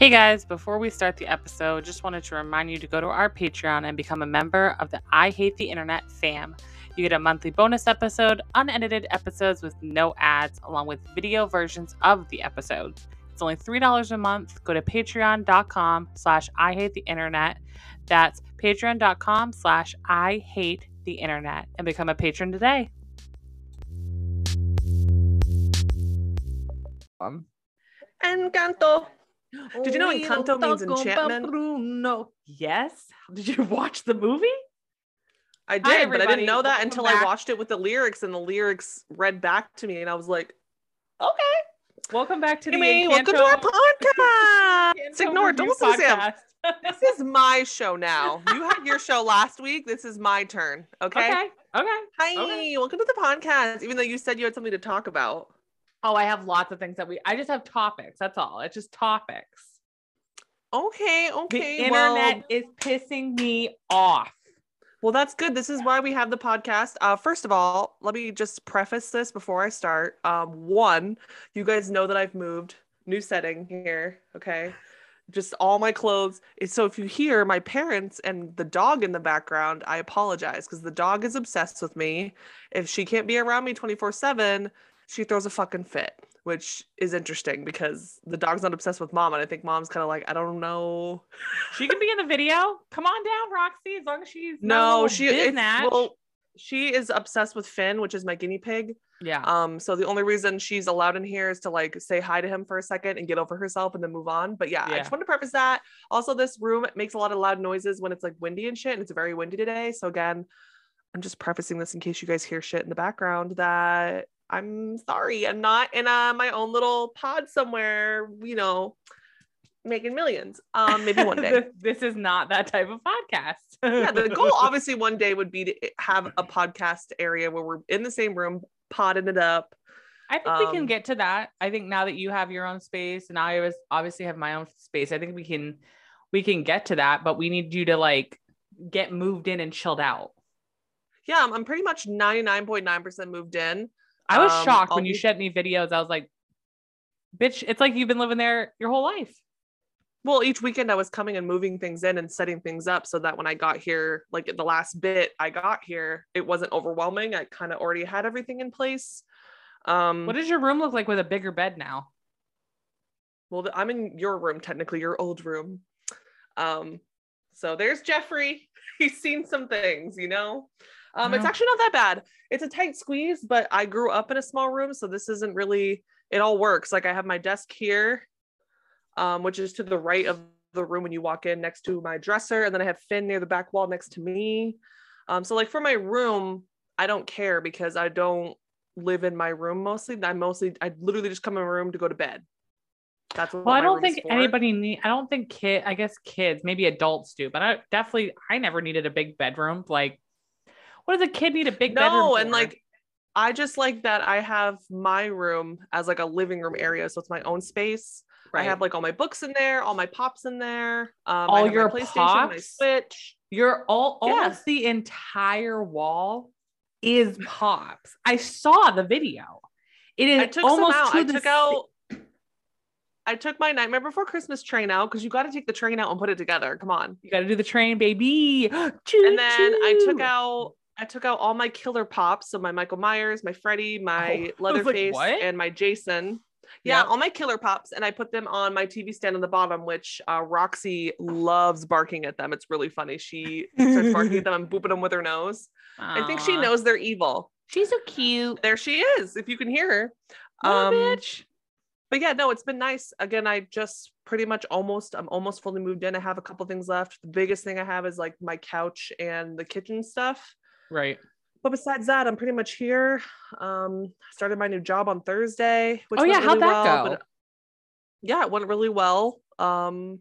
Hey guys, before we start the episode, just wanted to remind you to go to our Patreon and become a member of the I Hate the Internet fam. You get a monthly bonus episode, unedited episodes with no ads, along with video versions of the episodes. It's only $3 a month. Go to patreon.com slash I hate the internet. That's patreon.com slash I hate the internet and become a patron today. Um, Encanto. Did you know Encanto means enchantment? Bruno. Yes. Did you watch the movie? I did, Hi, but I didn't know that Welcome until back. I watched it with the lyrics, and the lyrics read back to me, and I was like, okay. Welcome back to the Anyway, welcome to our Encanto- podcast. Encanto Ignore, don't listen to Sam. This is my show now. You had your show last week. This is my turn. Okay. okay. Okay. Hi, Okay. welcome to the podcast. Even though you said you had something to talk about. Oh, I have lots of things that we. I just have topics. That's all. It's just topics. Okay, Okay. The internet well, is pissing me off. Well, that's good. This is why we have the podcast. Uh, first of all, let me just preface this before I start. Um, one, you guys know that I've moved, new setting here. Okay, just all my clothes. So if you hear my parents and the dog in the background, I apologize because the dog is obsessed with me. If she can't be around me twenty four seven, she throws a fucking fit, which is interesting because the dog's not obsessed with mom, and I think mom's kind of like, I don't know. She can be in the video. Come on down, Roxy. As long as she's No, she biznatch. well, she is obsessed with Finn, which is my guinea pig. yeah. Um, so the only reason she's allowed in here is to like say hi to him for a second and get over herself and then move on. But yeah, I just wanted to preface that. Also, this room makes a lot of loud noises when it's like windy and shit, and it's very windy today. So again, I'm just prefacing this in case you guys hear shit in the background that I'm sorry. I'm not in uh, my own little pod somewhere, you know, making millions. Um, maybe one day. this, this is not that type of podcast. yeah, the goal obviously one day would be to have a podcast area where we're in the same room, potting it up. I think we can Um, get to that. I think now that you have your own space and I was obviously have my own space, I think we can we can get to that, but we need you to like get moved in and chilled out. Yeah, I'm, I'm pretty much 99.9% moved in. I was Um, shocked when you sent me videos. I was like, bitch, it's like you've been living there your whole life. Well, each weekend I was coming and moving things in and setting things up so that when I got here, like the last bit I got here, it wasn't overwhelming. I kind of already had everything in place. Um, What does your room look like with a bigger bed now? well, I'm in your room, technically, your old room. Um, so there's Jeffrey. He's seen some things, you know. Um, it's actually not that bad. It's a tight squeeze, but I grew up in a small room, so this isn't really. It all works. Like I have my desk here, um, which is to the right of the room when you walk in, next to my dresser, and then I have Finn near the back wall next to me. Um, so like for my room, I don't care because I don't live in my room mostly. I mostly, I literally just come in my room to go to bed. That's what Well, I don't think for. anybody need. I don't think kid. I guess kids, maybe adults do, but I definitely. I never needed a big bedroom. Like, what does a kid need a big bedroom? no and like i just like that i have my room as like a living room area so it's my own space i have like all my books in there all my pops in there um All your my playstation my pops? switch Your all Yeah. the entire wall is pops. I saw the video. It is i took almost some out i took out i took my nightmare before christmas train out because you got to take the train out and put it together come on You got to do the train, baby. And then i took out I took out all my killer pops, so my Michael Myers, my Freddy, my Oh, was like, Leatherface, and my Jason. Yeah, Yep. all my killer pops, and I put them on my TV stand on the bottom, which uh, Roxy loves barking at them. It's really funny. She starts barking at them and booping them with her nose. I think she knows they're evil. She's so cute. There she is, if you can hear her. Um, bitch. But yeah, no, it's been nice. Again, I just pretty much almost, I'm almost fully moved in. I have a couple things left. The biggest thing I have is like my couch and the kitchen stuff. Right. But besides that, I'm pretty much here. Um, started my new job on Thursday. Which Oh, yeah, went how'd really that well, go? but- yeah, it went really well. Um,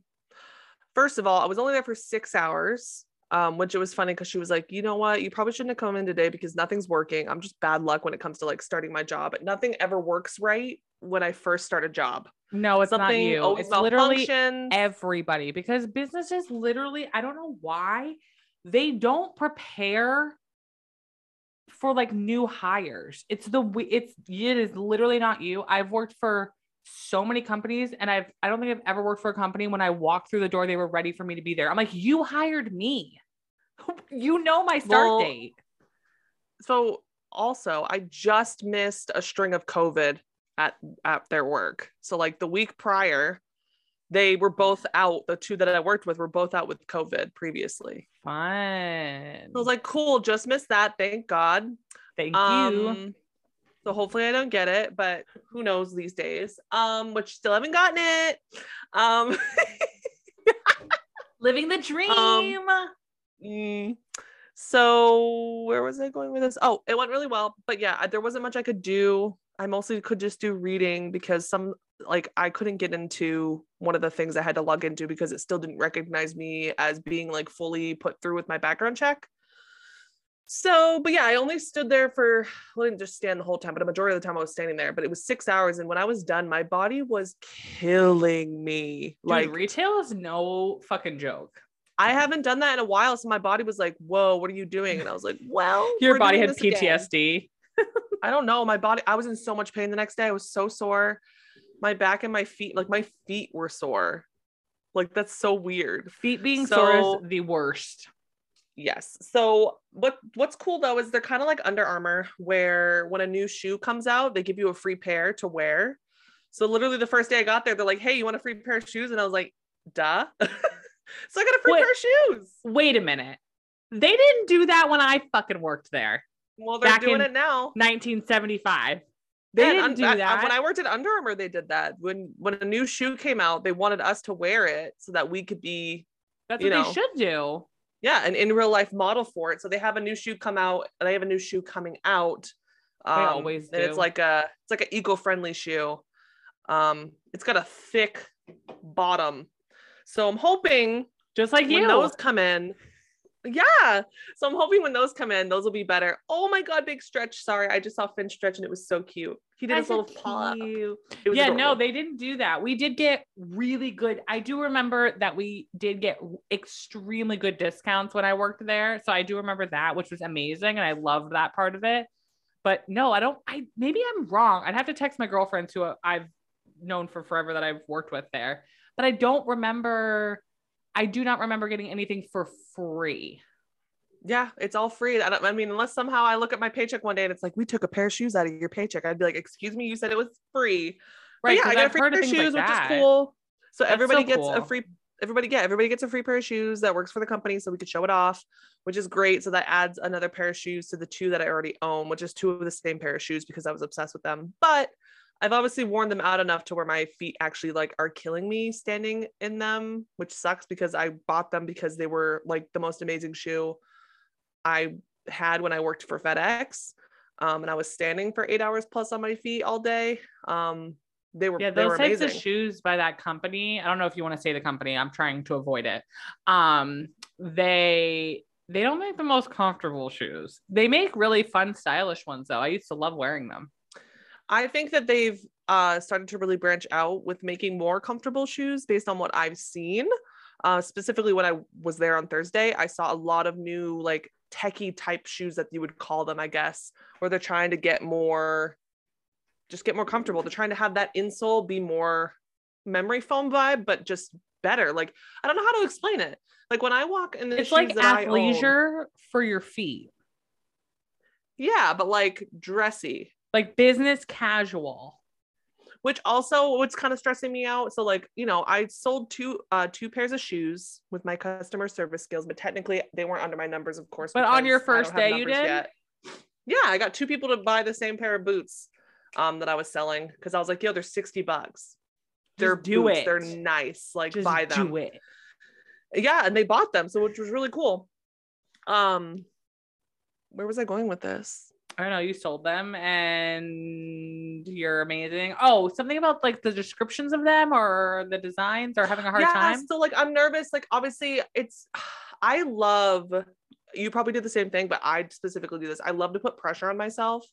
first of all, I was only there for six hours, um, which it was funny because she was like, you know what, you probably shouldn't have come in today because nothing's working. I'm just bad luck when it comes to like starting my job. Nothing ever works right when I first start a job. No, it's not Something you. always It's literally everybody because businesses literally, I don't know why they don't prepare for like new hires. It's the it's it is literally not you. I've worked for so many companies and I've I don't think I've ever worked for a company when I walked through the door they were ready for me to be there. I'm like, "You hired me. You know my start Well, date." So also, I just missed a string of COVID at at their work. So like the week prior, they were both out. The two that I worked with were both out with COVID previously. Fun. I was like, cool, just missed that. Thank God. Thank you. Um, so hopefully I don't get it, but who knows these days. Um, which still haven't gotten it. Um, Living the dream. mm, so where was I going with this? Oh, it went really well, but yeah, there wasn't much I could do. I mostly could just do reading because some like I couldn't get into one of the things I had to log into because it still didn't recognize me as being like fully put through with my background check. So, but yeah, I only stood there for, well, I didn't just stand the whole time, but a majority of the time I was standing there, but it was six hours. And when I was done, my body was killing me. Dude, like, retail is no fucking joke. I haven't done that in a while. So my body was like, whoa, what are you doing? And I was like, well, Your body had. PTSD. I don't know. My body, I was in so much pain the next day. I was so sore. My back and my feet, like my feet were sore. Like that's so weird. Feet being sore is the worst. Yes. So what what's cool though is they're kind of like Under Armour, where when a new shoe comes out, they give you a free pair to wear. So literally the first day I got there, they're like, "Hey, you want a free pair of shoes?" And I was like, "Duh." so I got a free Wait. pair of shoes. Wait a minute. They didn't do that when I fucking worked there. Well, they're doing in- it now. 1975. They Yeah, didn't and do un- that. When I worked at Under Armour, they did that. When when a new shoe came out, they wanted us to wear it so that we could be That's what know. they should do. yeah, an in real life model for it. So they have a new shoe come out. They have a new shoe coming out. Um, always and it's like a it's like an eco-friendly shoe. Um, it's got a thick bottom. So I'm hoping Just like when you. those come in. Yeah. So I'm hoping when those come in, those will be better. Oh my god, big stretch. Sorry, I just saw Finn stretch and it was so cute. He did his That's so little paw. up. cute. It was Yeah, no, they didn't do that. We did get really good. I do remember that we did get extremely good discounts when I worked there. So I do remember that, which was amazing. And I loved that part of it. But no, I don't. I maybe I'm wrong. I'd have to text my girlfriends who I've known for forever that I've worked with there. But I don't remember. I do not remember getting anything for free. Yeah, it's all free. I, I mean, unless somehow I look at my paycheck one day and it's like, we took a pair of shoes out of your paycheck. I'd be like, excuse me, you said it was free. But Right. yeah, 'cause I got a I've free pair of shoes, like which that. is cool. So That's everybody so gets a free everybody yeah, everybody gets a free pair of shoes that works for the company so we could show it off, which is great. So that adds another pair of shoes to the two that I already own, which is two of the same pair of shoes because I was obsessed with them. But I've obviously worn them out enough to where my feet actually like are killing me standing in them, which sucks because I bought them because they were like the most amazing shoe I had when I worked for FedEx. Um, and I was standing for eight hours plus on my feet all day. Um, they were Yeah, they those were types amazing. of shoes by that company. I don't know if you want to say the company. I'm trying to avoid it. Um, they they don't make the most comfortable shoes. They make really fun, stylish ones though. I used to love wearing them. I think that they've uh, started to really branch out with making more comfortable shoes based on what I've seen. Uh, specifically, when I was there on Thursday, I saw a lot of new like techie type shoes that you would call them, I guess, where they're trying to get more, just get more comfortable. They're trying to have that insole be more memory foam vibe, but just better. Like I don't know how to explain it. Like when I walk in the It's shoes like I own- athleisure for your feet, yeah, but like dressy. Like business casual. which also what's kind of stressing me out so like you know i sold two uh two pairs of shoes with my customer service skills but technically they weren't under my numbers of course But on your because I don't first day you did? yeah i got two people to buy the same pair of boots um that i was selling because i was like yo they're 60 bucks they're Just do boots it. they're nice like Just buy them do it. yeah and they bought them so which was really cool um where was i going with this I don't know. You sold them and you're amazing. Oh, something about like the descriptions of them or the designs or having a hard yeah, time. So like I'm nervous. Like obviously it's I love you probably did the same thing, but I specifically do this. I love to put pressure on myself.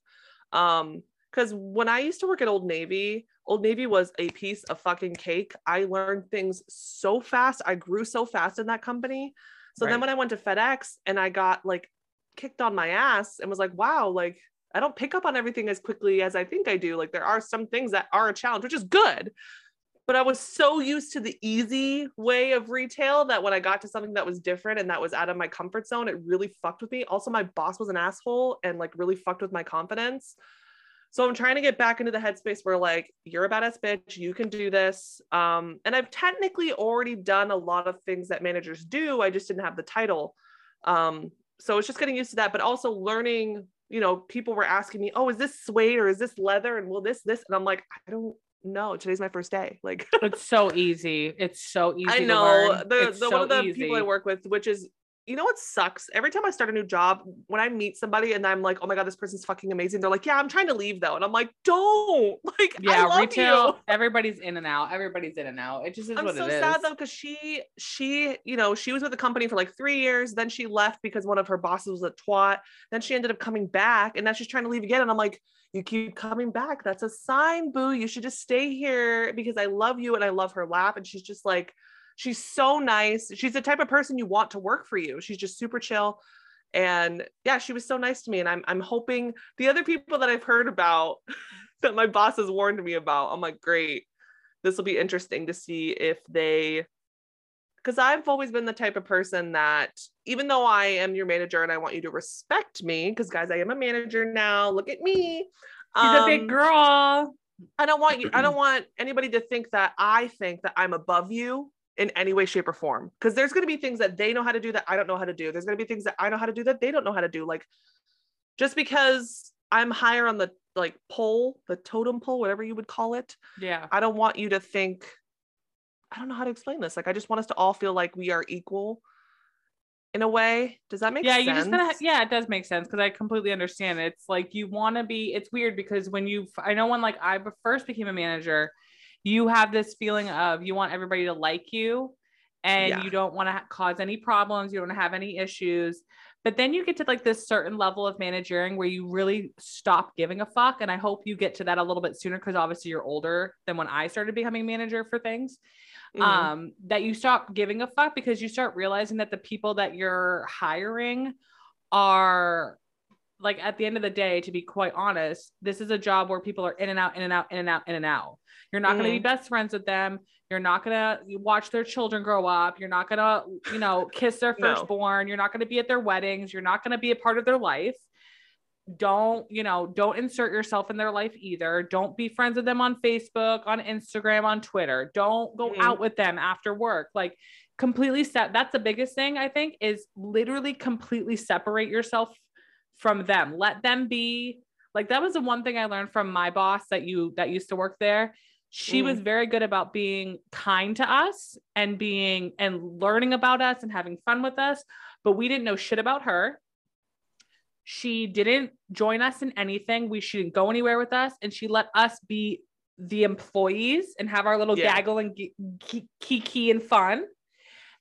Um, because when I used to work at Old Navy, Old Navy was a piece of fucking cake. I learned things so fast. I grew so fast in that company. So Right. then when I went to FedEx and I got like kicked on my ass and was like, wow, like I don't pick up on everything as quickly as I think I do. Like there are some things that are a challenge, which is good. But I was so used to the easy way of retail that when I got to something that was different and that was out of my comfort zone, it really fucked with me. Also, my boss was an asshole and like really fucked with my confidence. So I'm trying to get back into the headspace where like you're a badass bitch, you can do this. Um, and I've technically already done a lot of things that managers do. I just didn't have the title. Um, so it's just getting used to that, but also learning. You know, people were asking me, "Oh, is this suede or is this leather?" And will this this? And I'm like, I don't know. Today's my first day. Like it's so easy. It's so easy. I to know the, the so one of the easy. people I work with, which is you know what sucks? Every time I start a new job, when I meet somebody and I'm like, oh my god, this person's fucking amazing. They're like, yeah, I'm trying to leave though, and I'm like, don't like, I Yeah, love retail. you. Everybody's in and out. Everybody's in and out. It just is I'm what so it is. sad though because she she you know she was with the company for like three years then she left because one of her bosses was a twat then she ended up coming back and now she's trying to leave again and I'm like you keep coming back that's a sign boo you should just stay here because I love you and I love her laugh and she's just like she's so nice she's the type of person you want to work for you she's just super chill and yeah she was so nice to me and I'm I'm hoping the other people that I've heard about that my boss has warned me about I'm like great this will be interesting to see if they because I've always been the type of person that even though I am your manager and I want you to respect me, because guys, I am a manager now. Look at me. She's a big Um, girl. I don't want you, I don't want anybody to think that I think that I'm above you in any way, shape, or form. Because there's gonna be things that they know how to do that I don't know how to do. There's gonna be things that I know how to do that they don't know how to do. Like just because I'm higher on the like pole, the totem pole, whatever you would call it. Yeah. I don't want you to think, I don't know how to explain this. Like, I just want us to all feel like we are equal in a way. Does that make yeah, sense? you just gotta. Yeah, it does make sense because I completely understand. It's like you want to be. It's weird because when you, I know when like I first became a manager, you have this feeling of you want everybody to like you, and Yeah. you don't want to ha- cause any problems. You don't have any issues. But then you get to like this certain level of managing where you really stop giving a fuck. And I hope you get to that a little bit sooner because obviously you're older than when I started becoming manager for things Mhm. um, that you stop giving a fuck because you start realizing that the people that you're hiring are like at the end of the day, to be quite honest, this is a job where people are in and out, in and out, in and out, in and out. You're not going to be best friends with them. You're not going to watch their children grow up. You're not going to, you know, kiss their No. firstborn. You're not going to be at their weddings. You're not going to be a part of their life. Don't, you know, don't insert yourself in their life either. Don't be friends with them on Facebook, on Instagram, on Twitter. Don't go Mhm. out with them after work. Like, completely set. That's the biggest thing I think is literally completely separate yourself from them. Let them be like that was the one thing I learned from my boss that you that used to work there. She was mm. very good about being kind to us and being and learning about us and having fun with us, but we didn't know shit about her. She didn't join us in anything. We she didn't go anywhere with us, and she let us be the employees and have our little Yeah. gaggle and kiki and fun.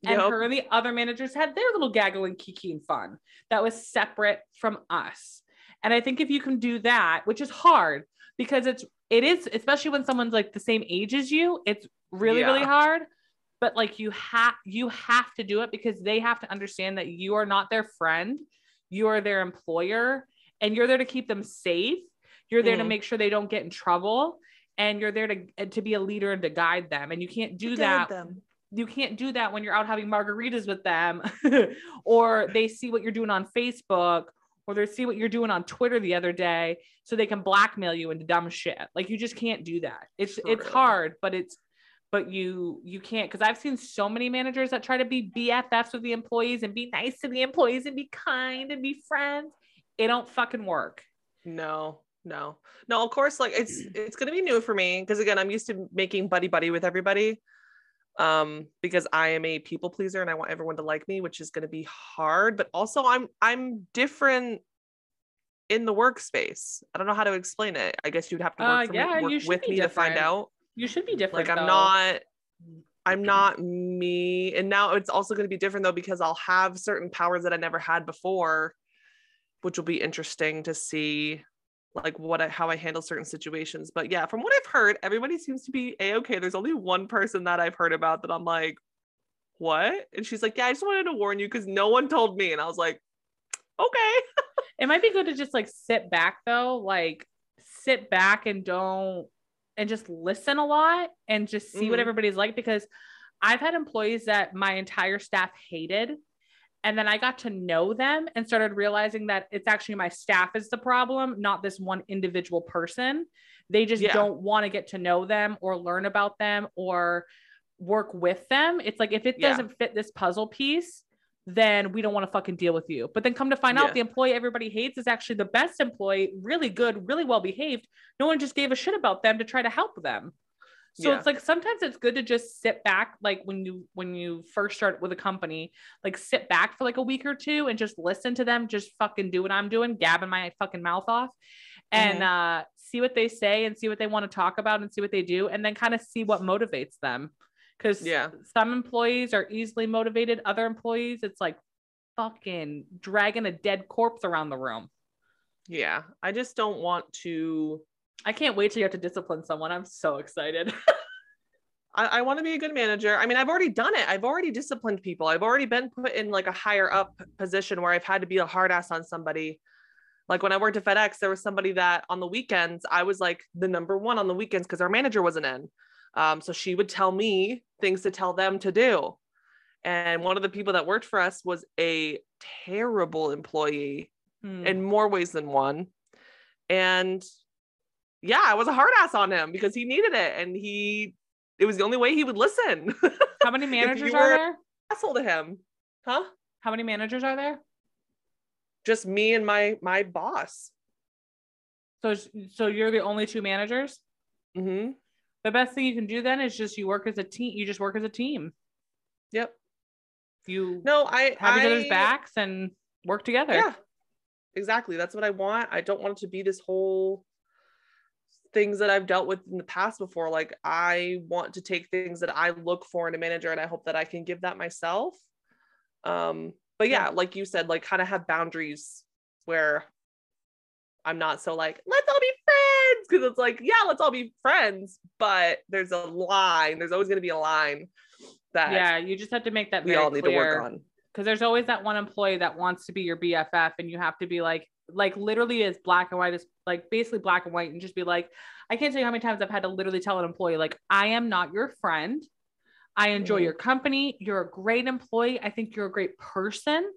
And Yep. her and the other managers had their little gaggle and kiki and fun that was separate from us. And I think if you can do that, which is hard because it's it is especially when someone's like the same age as you, it's really really hard. But like you have you have to do it because they have to understand that you are not their friend, you are their employer, and you're there to keep them safe. You're there to Mm. make sure they don't get in trouble, and you're there to to be a leader and to guide them. And you can't do Guide that them. You can't do that when you're out having margaritas with them or they see what you're doing on Facebook or they see what you're doing on Twitter the other day so they can blackmail you into dumb shit. Like you just can't do that. It's it's hard, but it's but you you can't because I've seen so many managers that try to be BFFs with the employees and be nice to the employees and be kind and be friends. It don't fucking work. No, no, no. Of course, like it's it's gonna be new for me because again, I'm used to making buddy buddy with everybody. Um, because I am a people pleaser and I want everyone to like me, which is gonna be hard. But also, I'm I'm different in the workspace. I don't know how to explain it. I guess you'd have to work, Uh, yeah, me, work with me to find out. You should be different. Like I'm though. not I'm not me. And now it's also going to be different though because I'll have certain powers that I never had before, which will be interesting to see like what I, how I handle certain situations. But yeah, from what I've heard, everybody seems to be a okay. There's only one person that I've heard about that I'm like, what? And she's like, yeah, I just wanted to warn you because no one told me. And I was like, okay. It might be good to just like sit back though, like sit back and don't and just listen a lot and just see what Mhm. everybody's like because I've had employees that my entire staff hated and then I got to know them and started realizing that it's actually my staff is the problem, not this one individual person. They just Yeah. don't want to get to know them or learn about them or work with them. It's like if it Yeah. doesn't fit this puzzle piece, then we don't want to fucking deal with you. But then come to find out the employee everybody hates is actually the best employee, really good, really well behaved. No one just gave a shit about them to try to help them. So Yeah. it's like sometimes it's good to just sit back, like when you when you first start with a company, like sit back for like a week or two and just listen to them, just fucking do what I'm doing, gabbing my fucking mouth off, and uh, see what they say and see what they want to talk about and see what they do, and then kind of see what motivates them. Because Yeah. some employees are easily motivated, other employees it's like fucking dragging a dead corpse around the room. Yeah. I just don't want to I can't wait till you have to discipline someone. I'm so excited. I, I want to be a good manager. I mean, I've already done it. I've already disciplined people. I've already been put in like a higher up position where I've had to be a hard ass on somebody. Like when I worked at FedEx, there was somebody that on the weekends, I was like the number one on the weekends because our manager wasn't in. Um, so she would tell me things to tell them to do. And one of the people that worked for us was a terrible employee Hmm. in more ways than one. And yeah, I was a hard ass on him because he needed it. And he, it was the only way he would listen. How many managers are there? Asshole to him. Huh? How many managers are there? Just me and my my boss. So, so you're the only two managers. hmm The best thing you can do then is just you work as a team. You just work as a team. Yep. You No, I have each other's backs and work together. Yeah. Exactly. That's what I want. I don't want it to be this whole things that I've dealt with in the past before. Like I want to take things that I look for in a manager and I hope that I can give that myself. Um, but yeah, like you said, like kind of have boundaries where I'm not so like, let's all be friends. Cause it's like, yeah, let's all be friends, but there's a line. There's always gonna be a line that Yeah, you just have to make that we all need to work on. because there's always that one employee that wants to be your BFF, and you have to be like, like literally as black and white as like basically black and white, and just be like, I can't tell you how many times I've had to literally tell an employee like, I am not your friend. I enjoy Mhm. your company. You're a great employee. I think you're a great person,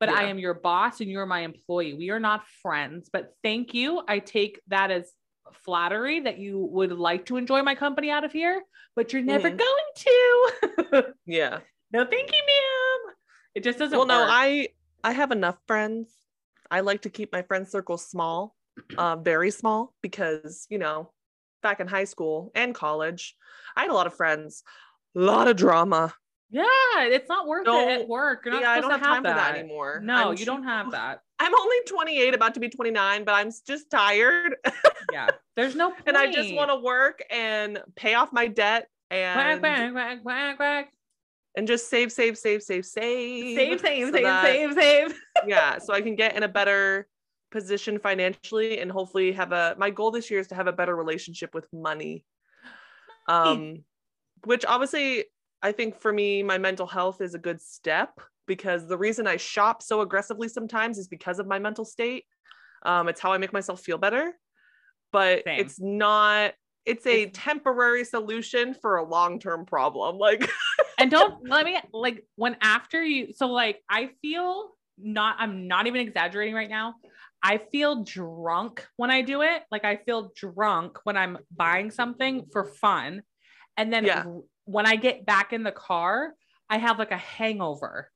but I am your boss and you're my employee. We are not friends, but thank you. I take that as flattery that you would like to enjoy my company out of here, but you're never Mhm. going to. Yeah. no, thank you, ma'am. It just doesn't well no i i have enough friends i like to keep my friend circle small uh, very small because you know back in high school and college i had a lot of friends a lot of drama yeah, it's not worth it Don't- at work. You're not yeah i don't to have time that. for that anymore No, I'm you don't have that. i'm only 28 about to be 29 but i'm just tired Yeah, there's no and i just want to work and pay off my debt and quack, quack, quack, quack. and just save save save save save Save, save, so save, that- save, save. yeah so i can get in a better position financially and hopefully have a my goal this year is to have a better relationship with money. Um which obviously i think for me my mental health is a good step because the reason i shop so aggressively sometimes is because of my mental state. Um it's how i make myself feel better. But Same. it's not it's a temporary solution for a long-term problem like and don't let me like when after you so like i feel not i'm not even exaggerating right now i feel drunk when i do it. Like i feel drunk when i'm buying something for fun. And then Yeah. when i get back in the car i have like a hangover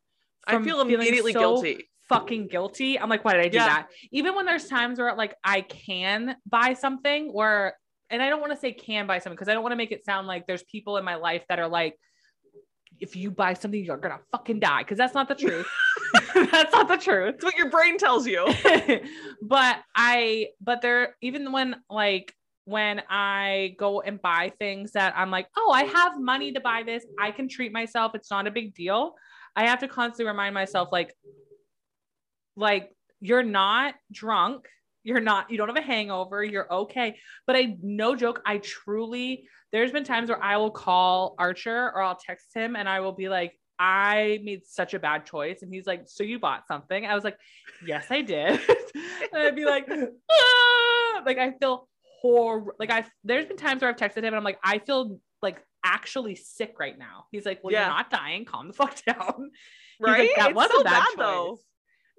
i feel immediately so guilty. fucking guilty. I'm like why did i do Yeah. that? Even when there's times where like i can buy something where and i don't want to say can buy something because i don't want to make it sound like there's people in my life that are like if you buy something you're gonna fucking die because that's not the truth that's not the truth it's what your brain tells you but I, but there, even when like, when I go and buy things that I'm like, oh, I have money to buy this, I can treat myself. It's not a big deal. I have to constantly remind myself, like, like you're not drunk. You're not, you don't have a hangover. You're okay. But I, no joke, I truly, there's been times where I will call Archer or I'll text him and I will be like, I made such a bad choice. And he's like, So you bought something? I was like, Yes, I did. and I'd be like, ah! like I feel horrible. Like I there's been times where I've texted him and I'm like, I feel like actually sick right now. He's like, Well, Yeah. you're not dying, calm the fuck down. Right? like, that It's was so a bad, bad, choice. though.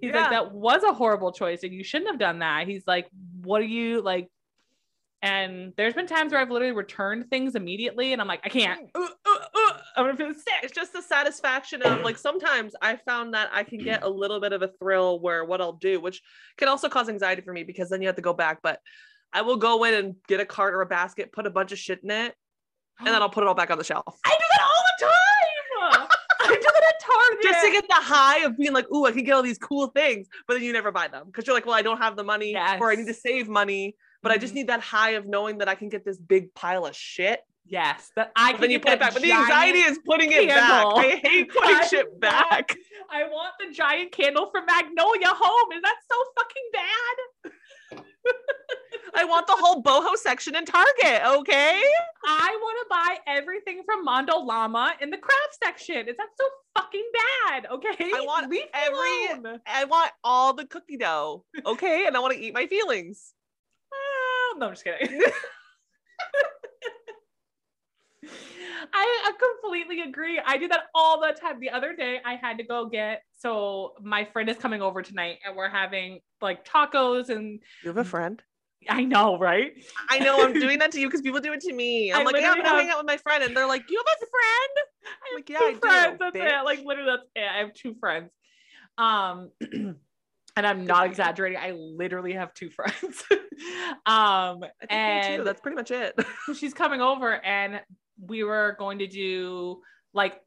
He's Yeah. like, that was a horrible choice, and you shouldn't have done that. He's like, what are you like? And there's been times where I've literally returned things immediately, and I'm like, I can't. Uh, I'm gonna feel sick. It's just the satisfaction of like sometimes I found that I can get a little bit of a thrill where what I'll do, which can also cause anxiety for me because then you have to go back. But I will go in and get a cart or a basket, put a bunch of shit in it, and then I'll put it all back on the shelf. I do that all the time. I do that at Target. Just to get the high of being like, ooh, I can get all these cool things, but then you never buy them because you're like, well, I don't have the money or I need to save money, but I just Mhm. need that high of knowing that I can get this big pile of shit. Yes, that I But can then you put it back. But the anxiety is putting it candle. back. I hate putting I shit want- back. I want the giant candle from Magnolia Home. Is that so fucking bad? I want the whole boho section in Target, okay? I want to buy everything from Mondo Llama in the craft section. Is that so fucking bad? Okay. I want Leave every- alone. I want all the cookie dough, okay? And I want to eat my feelings. Ah, no, I'm just kidding. I, I completely agree. I do that all the time. The other day, I had to go get. So my friend is coming over tonight, and we're having like tacos, and You have a friend? I know, right? I know I'm doing that to you because people do it to me. I'm I like, yeah, I'm gonna have- hang out with my friend, and they're like, you have a friend? I'm like, yeah, two I do. friends. That's bitch." it. Like literally, that's it. I have two friends. Um, and I'm not exaggerating. I literally have two friends. um, I think me and too. That's pretty much it. she's coming over, and we were going to do like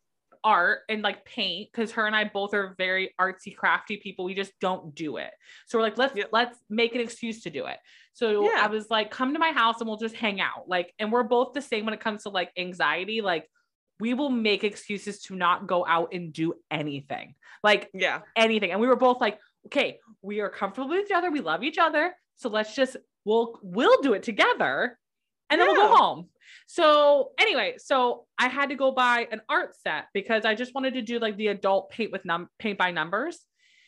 art and like paint because her and I both are very artsy crafty people. We just don't do it. So we're like, let's let's make an excuse to do it. So Yeah. I was like, come to my house and we'll just hang out. Like, and we're both the same when it comes to like anxiety. Like, we will make excuses to not go out and do anything. Like yeah. anything. And we were both like, okay, we are comfortable with each other. We love each other. So let's just we'll we'll do it together and then we'll go home. So anyway, so I had to go buy an art set because I just wanted to do like the adult paint with num paint by numbers.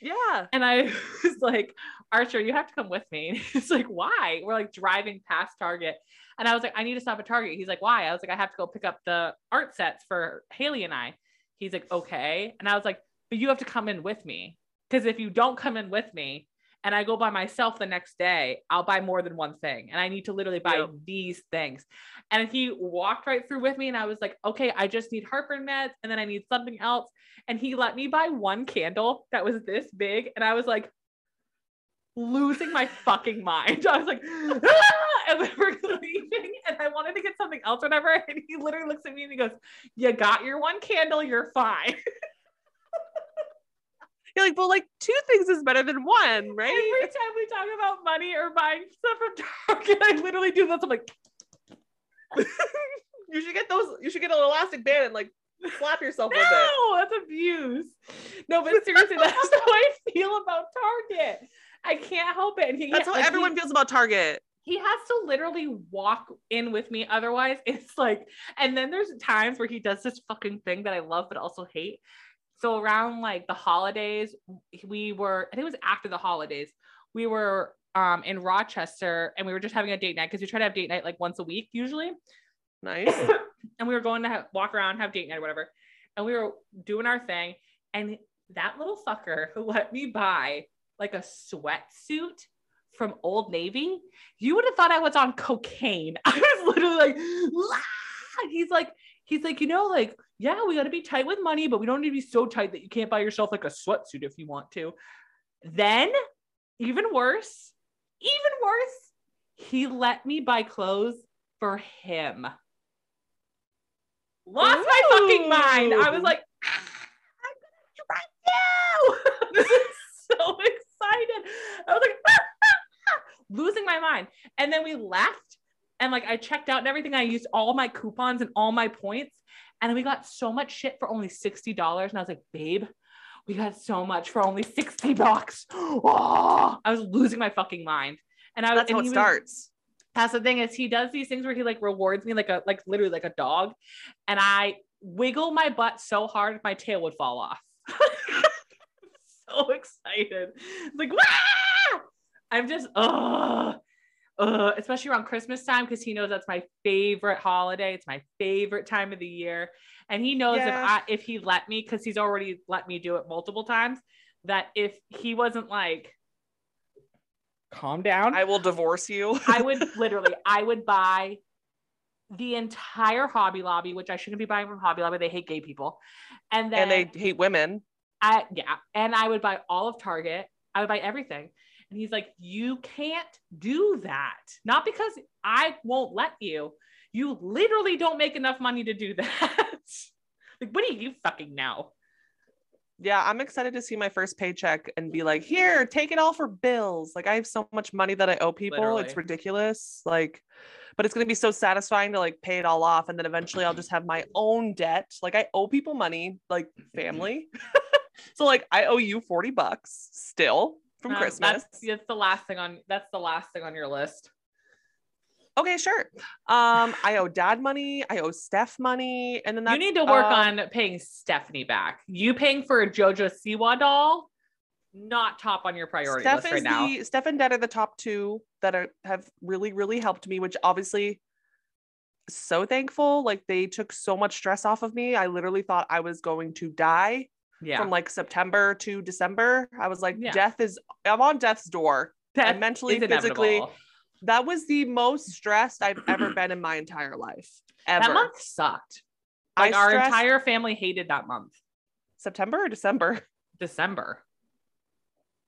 Yeah. And I was like, Archer, you have to come with me. He's like, why? We're like driving past Target. And I was like, I need to stop at Target. He's like, why? I was like, I have to go pick up the art sets for Haley and I. He's like, okay. And I was like, but you have to come in with me. Because if you don't come in with me and I go by myself the next day, I'll buy more than one thing. And I need to literally buy Yep. these things. And he walked right through with me. And I was like, okay, I just need heartburn meds. And then I need something else. And he let me buy one candle that was this big. And I was like, losing my fucking mind. I was like, ah! and we were leaving, and I wanted to get something else, whatever. And he literally looks at me and he goes, "You got your one candle, you're fine." You're like, well, like two things is better than one, right? Every time we talk about money or buying stuff from Target, I literally do this. I'm like, you should get those. You should get an elastic band and like slap yourself with it. no, that's abuse. No, but seriously, that's how I feel about Target. I can't help it. And he, That's how like, he- everyone feels about Target. he has to literally walk in with me otherwise it's like and then there's times where he does this fucking thing that i love but also hate so around like the holidays we were i think it was after the holidays we were um in rochester and we were just having a date night because we try to have date night like once a week usually Nice. and we were going to have, walk around have date night or whatever and we were doing our thing and that little fucker who let me buy like a sweatsuit from Old Navy, you would have thought I was on cocaine. I was literally like, "Ah!" he's like, he's like, you know, like, yeah, we got to be tight with money, but we don't need to be so tight that you can't buy yourself like a sweatsuit if you want to. Then, even worse, even worse, he let me buy clothes for him. Lost my fucking mind. I was like, "Ah, I'm gonna try now. so excited. I was like, "Ah, ah, ah," losing my mind. And then we left and like I checked out and everything. I used all my coupons and all my points. And we got so much shit for only $60. And I was like, babe, we got so much for only 60 bucks. Oh, I was losing my fucking mind. And I was That's how it was- starts. that's the thing is he does these things where he like rewards me like a like literally like a dog and i wiggle my butt so hard my tail would fall off. so excited. It's like, Wah! I'm just, oh, uh, especially around Christmas time because he knows that's my favorite holiday. It's my favorite time of the year, and he knows Yeah. if I if he let me because he's already let me do it multiple times. That if he wasn't like, calm down, I will divorce you. I would literally, I would buy the entire Hobby Lobby, which I shouldn't be buying from Hobby Lobby. They hate gay people, and then and they hate women. I yeah, and I would buy all of Target. I would buy everything. And he's like, "You can't do that. Not because I won't let you. You literally don't make enough money to do that." like, what do you fucking know? Yeah, I'm excited to see my first paycheck and be like, here, take it all for bills. Like I have so much money that I owe people. It's ridiculous. Like, but it's gonna be so satisfying to like pay it all off. And then eventually I'll just have my own debt. Like I owe people money, like family. so like I owe you 40 bucks still from Um, Christmas. That's, that's the last thing on. That's the last thing on your list. Okay, sure. Um, I owe dad money, I owe Steph money, and then you need to work um, on paying Stephanie back. You paying for a JoJo Siwa doll, not top on your priority Steph list is right now. the Steph and Dad are the top two that are have really, really helped me, which obviously so thankful. Like they took so much stress off of me. I literally thought I was going to die yeah, from like September to December. I was like, Yeah. death is I'm on death's door. That mentally, physically, inevitable. That was the most stressed I've ever been in my entire life. Ever. That month sucked. I our entire family hated that month. September or December? December.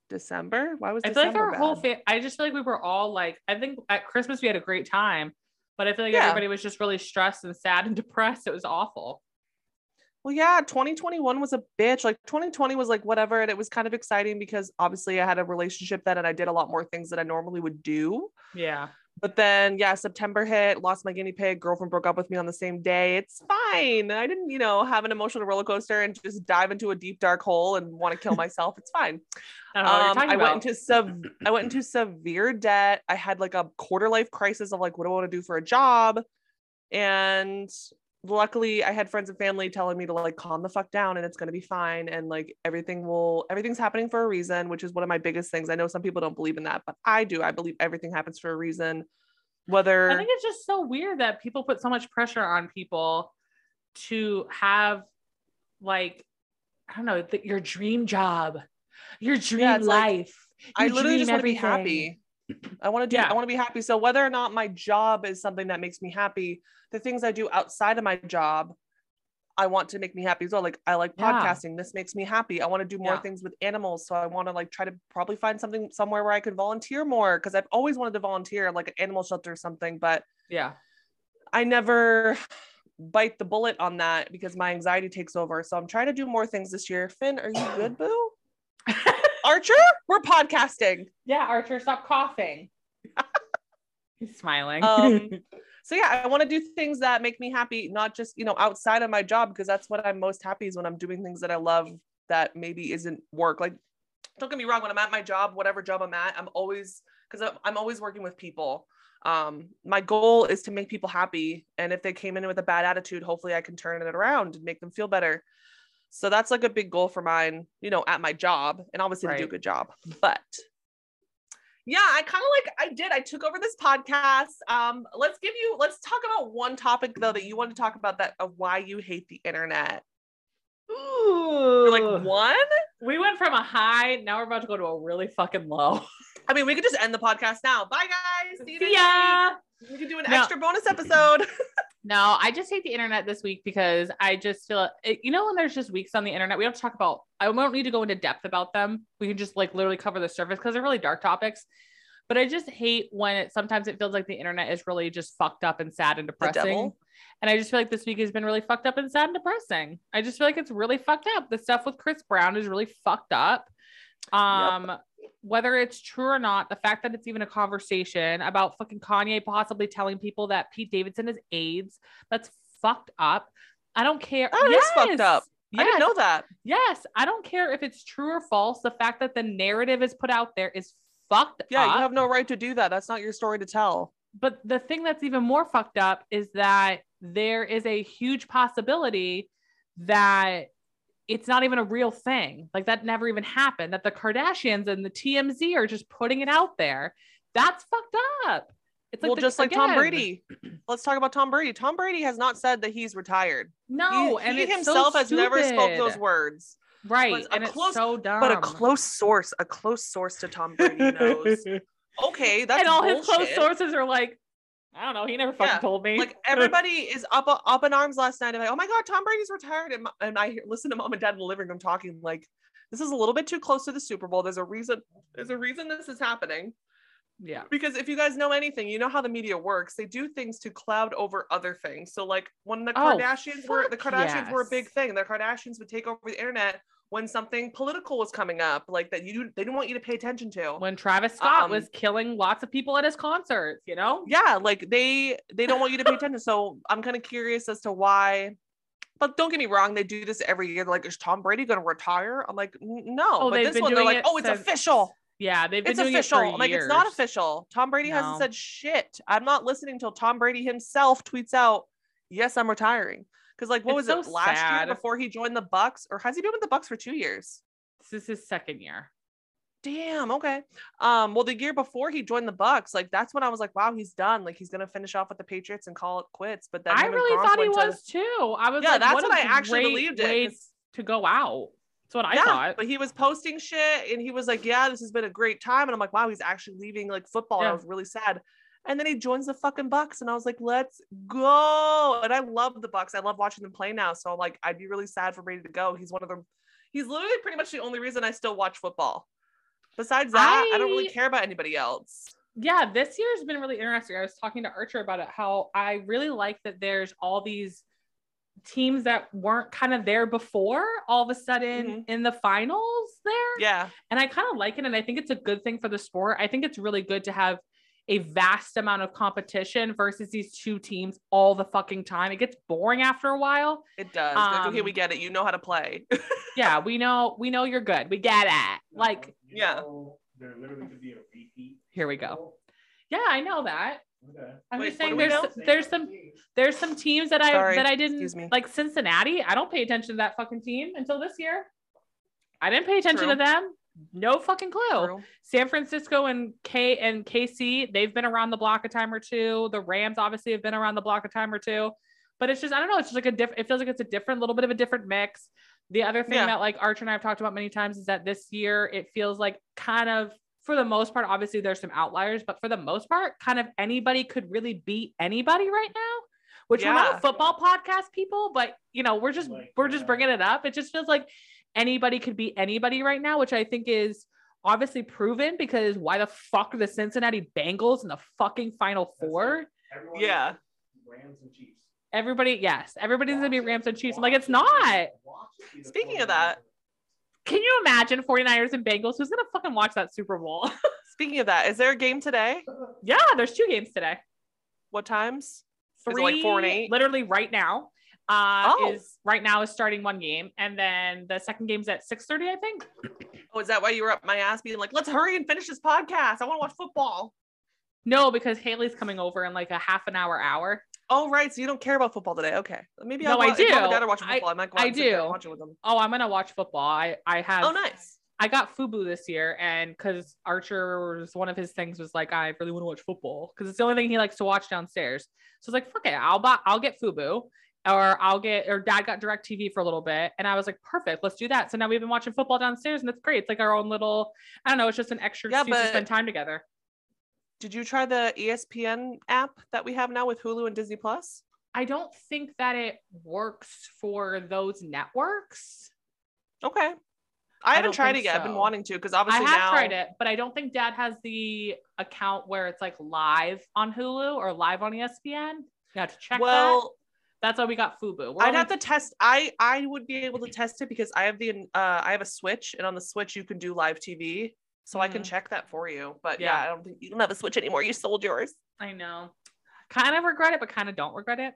December? Why was I feel December like our whole bad? fa- I just feel like we were all like, I think at Christmas we had a great time, but I feel like Yeah. everybody was just really stressed and sad and depressed. It was awful. Well, yeah, 2021 was a bitch. Like 2020 was like whatever. And it was kind of exciting because obviously I had a relationship then and I did a lot more things that I normally would do. Yeah. But then, yeah, September hit, lost my guinea pig, girlfriend broke up with me on the same day. It's fine. I didn't, you know, have an emotional roller coaster and just dive into a deep dark hole and want to kill myself. It's fine. I don't know what you're Um, I went into sev- I went into severe debt. I had like a quarter life crisis of like, what do I want to do for a job? And luckily, I had friends and family telling me to like calm the fuck down and it's gonna be fine. And like everything will, everything's happening for a reason, which is one of my biggest things. I know some people don't believe in that, but I do. I believe everything happens for a reason. Whether I think it's just so weird that people put so much pressure on people to have like I don't know th- your dream job, your dream like, life. I your literally just dream want to be happy. I want to do Yeah. I want to be happy. So whether or not my job is something that makes me happy, the things I do outside of my job, I want to make me happy as well. Like I like Yeah. podcasting. This makes me happy. I want to do more Yeah. things with animals. So I want to like try to probably find something somewhere where I could volunteer more because I've always wanted to volunteer like an animal shelter or something, but Yeah. I never bite the bullet on that because my anxiety takes over. So I'm trying to do more things this year. Finn, are you good, boo? Archer, we're podcasting. yeah, Archer, stop coughing. He's smiling. um so yeah i want to do things that make me happy not just you know outside of my job because that's what i'm most happy is when i'm doing things that i love that maybe isn't work like don't get me wrong when i'm at my job whatever job i'm at i'm always because I'm, I'm always working with people um my goal is to make people happy and if they came in with a bad attitude hopefully i can turn it around and make them feel better so that's like a big goal for mine you know at my job and obviously to do a good job but yeah i kind of like i did i took over this podcast um let's give you let's talk about one topic though that you want to talk about that of why you hate the internet Ooh. you're like one we went from a high, now we're about to go to a really fucking low. i mean we could just end the podcast now bye guys see you See next ya. week. we could do an No. extra bonus episode No, I just hate the internet this week because I just feel you know when there's just weeks on the internet, we don't talk about. I don't need to go into depth about them. We can just like literally cover the surface because they're really dark topics. But I just hate when it sometimes it feels like the internet is really just fucked up and sad and depressing. And I just feel like this week has been really fucked up and sad and depressing. I just feel like it's really fucked up. The stuff with Chris Brown is really fucked up. Um, whether it's true or not, the fact that it's even a conversation about fucking Kanye possibly telling people that Pete Davidson is AIDS, that's fucked up. I don't care. That is fucked up. Yes. i didn't know that Yes. I don't care if it's true or false. The fact that the narrative is put out there is fucked yeah up. Yeah, you have no right to do that that's not your story to tell but the thing that's even more fucked up is that there is a huge possibility that it's not even a real thing. Like that never even happened. That the Kardashians and the TMZ are just putting it out there. That's fucked up. It's like well, the- just like Tom Brady. Let's talk about Tom Brady. Tom Brady has not said that he's retired. No, he, and he it's himself so has never spoke those words. Right, But a and it's close- so dumb. But a close source, a close source to Tom Brady knows. Okay, that's and all his close sources are like, I don't know. He never fucking Yeah, told me. Like everybody is up up in arms last night. I'm like, oh my god, Tom Brady's retired, and, and I hear, listen to mom and dad in the living room talking like, this is a little bit too close to the Super Bowl. There's a reason. There's a reason this is happening. yeah. Because if you guys know anything, you know how the media works. They do things to cloud over other things. So like when the Oh, Kardashians were the Kardashians were a big thing. The Kardashians would take over the internet when something political was coming up, like that you they didn't want you to pay attention to. When Travis Scott Um, was killing lots of people at his concerts, you know? yeah, like they they don't want you to pay attention. So I'm kind of curious as to why. But don't get me wrong, they do this every year. They're like, is Tom Brady going to retire? I'm like, no. Oh, but this been one, they're like, oh, it's since official. Yeah, they've been It's doing official. it for like, it's not official. Tom Brady No. hasn't said shit. I'm not listening till Tom Brady himself tweets out, "Yes, I'm retiring." Because like, what It's was it last sad. year before he joined the Bucs, or has he been with the Bucs for two years? This is his second year. Damn. Okay. Um. Well, the year before he joined the Bucs, like that's when I was like, wow, he's done. Like he's gonna finish off with the Patriots and call it quits. But then I really thought he went to- was too. I was Yeah, like, that's what, what I actually believed it, to go out. That's what I yeah, thought. but he was posting shit and he was like, Yeah, this has been a great time. And I'm like, wow, he's actually leaving like football. And I was really sad. And then he joins the fucking Bucs, and I was like, let's go. And I love the Bucs. I love watching them play now. So like I'd be really sad for Brady to go. He's one of them, he's literally pretty much the only reason I still watch football. Besides that, I, don't really care about anybody else. yeah, this year's been really interesting. I was talking to Archer about it, how I really like that there's all these teams that weren't kind of there before all of a sudden Mhm. in the finals there. Yeah. And I kind of like it. And I think it's a good thing for the sport. I think it's really good to have a vast amount of competition versus these two teams all the fucking time. It gets boring after a while. It does. like, okay, Um, we get it. You know how to play. Yeah, we know, we know you're good. We get it. Like, You Yeah. There literally could be a repeat. here we go. Yeah, I know that. Okay. I'm Wait, just saying there's know? there's some there's some teams that I Sorry, that I didn't me. like Cincinnati. I don't pay attention to that fucking team until this year. I didn't pay attention True. to them. No fucking clue. True. San Francisco and K and KC, they've been around the block a time or two. The Rams obviously have been around the block a time or two. But it's just I don't know. It's just like a different. It feels like it's a different, little bit of a different mix. The other thing Yeah. that like Archer and I have talked about many times is that this year it feels like kind of for the most part. Obviously, there's some outliers, but for the most part, kind of anybody could really beat anybody right now. Which we're not a football podcast, people, but you know we're just Like, we're just bringing it up. It just feels like anybody could beat anybody right now, which I think is obviously proven because why the fuck are the Cincinnati Bengals in the fucking final four? it. Everyone Yeah. Rams and Chiefs. Everybody, yes, everybody's gonna be Watch. Rams and Chiefs. I'm like, it's not. It Speaking of that, Can you imagine 49ers and Bengals? Who's gonna fucking watch that Super Bowl? speaking of that, is there a game today? yeah, there's two games today. What times? Is it Three, like four and eight? literally right now. Uh, Oh. is right now is starting one game, and then the second game's at 6:30, I think. Oh, is that why you were up my ass being like, let's hurry and finish this podcast? I want to watch football. No, because Haley's coming over in like a half an hour, hour. Oh, right. So you don't care about football today. Okay. Maybe No, I'll I go, if mom and do. are watching I- football. I, might go I and sit there do. watch it with them. Oh, I'm gonna watch football. I I have. Oh, nice. I got Fubo this year, and because Archer was one of his things was like, I really want to watch football because it's the only thing he likes to watch downstairs. So I was like, fuck it, I'll buy, I'll get Fubo, or I'll get, or Dad got DirecTV for a little bit, and I was like, perfect, let's do that. So now we've been watching football downstairs, and it's great. It's like our own little, I don't know, it's just an extra Yeah, excuse to but- spend time together. Did you try the ESPN app that we have now with Hulu and Disney Plus? I don't think that it works for those networks. Okay. I, I haven't tried it yet. I've been wanting to because obviously I have now tried it, but I don't think Dad has the account where it's like live on Hulu or live on ESPN. You have to check that. Well, That's why we got Fubo. We're I'd only- have to test. I I would be able to test it because I have the uh I have a Switch and on the Switch you can do live TV, so I can Mhm. check that for you. But Yeah. yeah, I don't think you don't have a Switch anymore. You sold yours. I know. kind of regret it, but kind of don't regret it.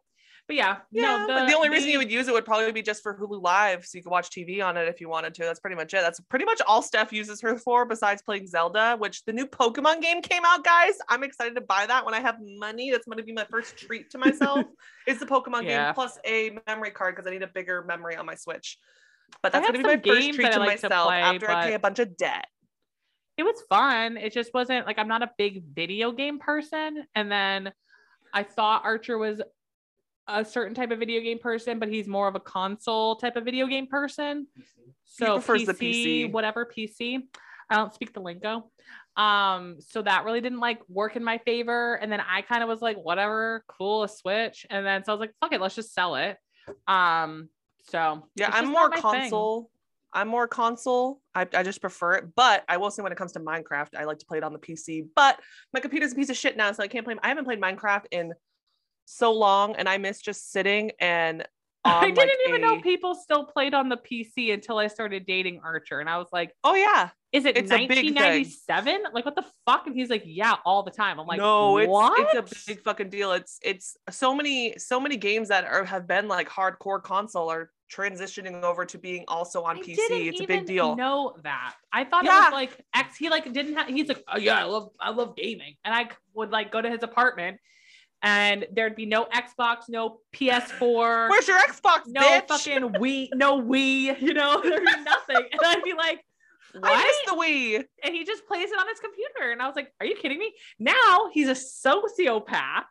But yeah, Yeah, no, but the only reason you would use it would probably be just for Hulu Live, so you could watch TV on it if you wanted to. That's pretty much it. That's pretty much all Steph uses her for, besides playing Zelda, which the new Pokemon game came out, guys. I'm excited to buy that when I have money. That's going to be my first treat to myself. is the Pokemon Yeah. game plus a memory card because I need a bigger memory on my Switch. But that's going to be my first treat to like to myself play, after I pay a bunch of debt. it was fun. It just wasn't like I'm not a big video game person. And then I thought Archer was a certain type of video game person, but he's more of a console type of video game person. So prefers PC, the PC. whatever PC. I don't speak the lingo. Um, so that really didn't like work in my favor. And then I kind of was like, whatever, cool, a switch. And then so I was like, fuck it, let's just sell it. Um, so Yeah, I'm more my thing. console. I'm more console. I, I just prefer it. But I will say when it comes to Minecraft, I like to play it on the PC. But my computer's a piece of shit now, so I can't play. I haven't played Minecraft in so long, and I miss just sitting and. I didn't like, even a- know people still played on the PC until I started dating Archer. And I was like, Oh yeah, is it It's a big thing. 1997? Like, what the fuck? And he's like, yeah, all the time. I'm like, no, it's what? it's a big fucking deal. It's it's so many so many games that are have been like hardcore console are transitioning over to being also on I PC. It's a big deal. Know that? I thought it was like X. He like didn't have. He's like, oh yeah, I love I love gaming, and I would like go to his apartment, and there'd be no Xbox, no PS4, Where's your Xbox, no bitch? fucking Wii, no Wii. You know, there'd be nothing, and I'd be like, what? I miss the Wii. and he just plays it on his computer. And I was like, Are you kidding me? Now he's a sociopath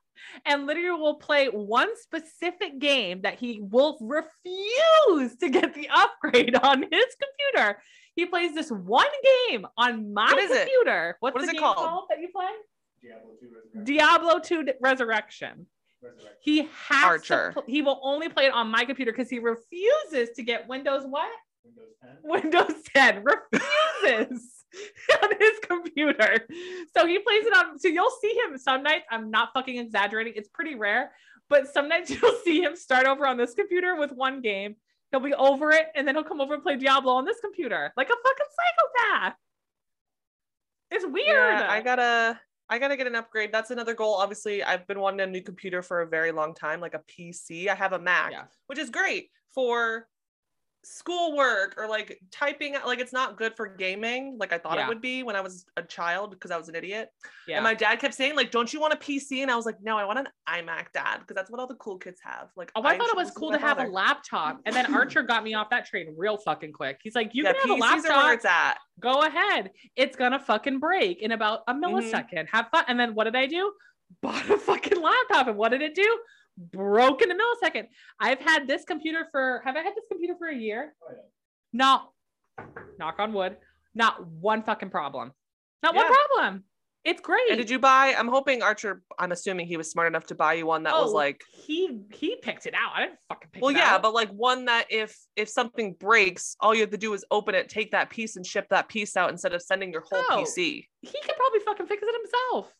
and literally will play one specific game that he will refuse to get the upgrade on his computer. He plays this one game on my What is it? computer. What's What the is it game called? that you play? Diablo 2 Resurrection. Diablo 2 Resurrection. Resurrection. He has Archer. to pl- he will only play it on my computer because he refuses to get Windows what? Windows 10. Windows 10 refuses on his computer. So he plays it on. So you'll see him some nights. I'm not fucking exaggerating. It's pretty rare, but some nights you'll see him start over on this computer with one game. He'll be over it, and then he'll come over and play Diablo on this computer, like a fucking psychopath. It's weird. Yeah, I gotta I gotta get an upgrade. That's another goal. Obviously, I've been wanting a new computer for a very long time, like a PC. I have a Mac, Yeah. which is great for schoolwork or like typing like it's not good for gaming like i thought Yeah. it would be when i was a child because i was an idiot yeah. and my dad kept saying like don't you want a pc and i was like no i want an imac dad because that's what all the cool kids have like Oh, I thought it was cool to have a laptop. And then Archer got me off that train real fucking quick. He's like, you yeah can have a PCs where laptop. it's at Go ahead. It's gonna fucking break in about a mm-hmm. millisecond. Have fun. And then what did I do? Bought a fucking laptop. And what did it do? Broke in a millisecond. I've had this computer for have I had this computer for a year? Oh, yeah. Not knock on wood. Not one fucking problem. Not one problem. It's great. and did you buy i'm hoping archer i'm assuming he was smart enough to buy you one that was Oh, like he he picked it out. I didn't fucking pick well yeah out. but like one that if if something breaks all you have to do is open it take that piece and ship that piece out instead of sending your whole Oh. pc he could probably fucking fix it himself.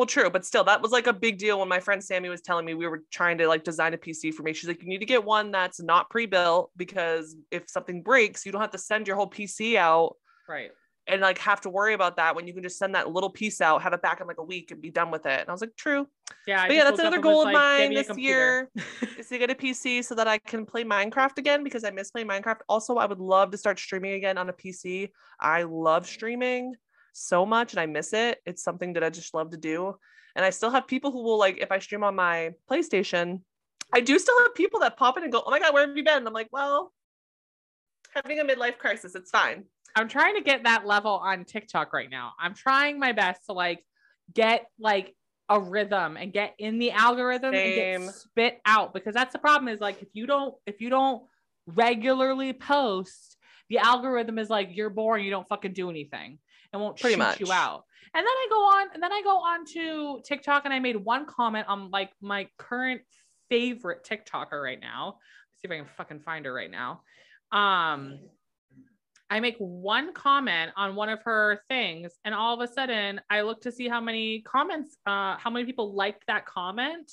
Well true but still that was like a big deal when my friend sammy was telling me we were trying to like design a pc for me she's like you need to get one that's not pre-built because if something breaks you don't have to send your whole pc out Right. and like have to worry about that when you can just send that little piece out have it back in like a week and be done with it and i was like true Yeah. But yeah that's another goal of mine this year is to get a PC so that I can play Minecraft again because I miss playing Minecraft. Also, I would love to start streaming again on a PC. I love streaming so much and I miss it. It's something that I just love to do. And I still have people who will like if I stream on my PlayStation, I do still have people that pop in and go, "Oh my god, where have you been?" And I'm like, "Well, having a midlife crisis. It's fine." I'm trying to get that level on TikTok right now. I'm trying my best to like get like a rhythm and get in the algorithm and get spit out because that's the problem is like if you don't if you don't regularly post, the algorithm is like you're boring, you don't fucking do anything and won't Pretty shoot much. you out. And then I go on and then I go on to TikTok and I made one comment on like my current favorite TikToker right now. see if I can fucking find her right now. Um I make one comment on one of her things, and all of a sudden I look to see how many comments, uh, how many people liked that comment.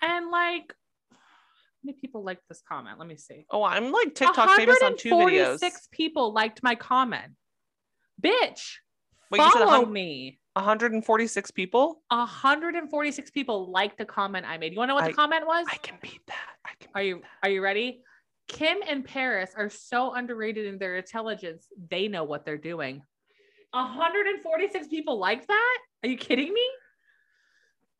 And like, how many people liked this comment? Let me see. Oh, I'm like TikTok famous on two videos. 146 people liked my comment. Bitch, Wait, you said follow 100 me. 146 people. 146 people liked the comment I made. You want to know what I- the comment was? I can beat that. I can. Are you are you ready? Kim and Paris are so underrated in their intelligence. They know what they're doing. 146 people like that? Are you kidding me?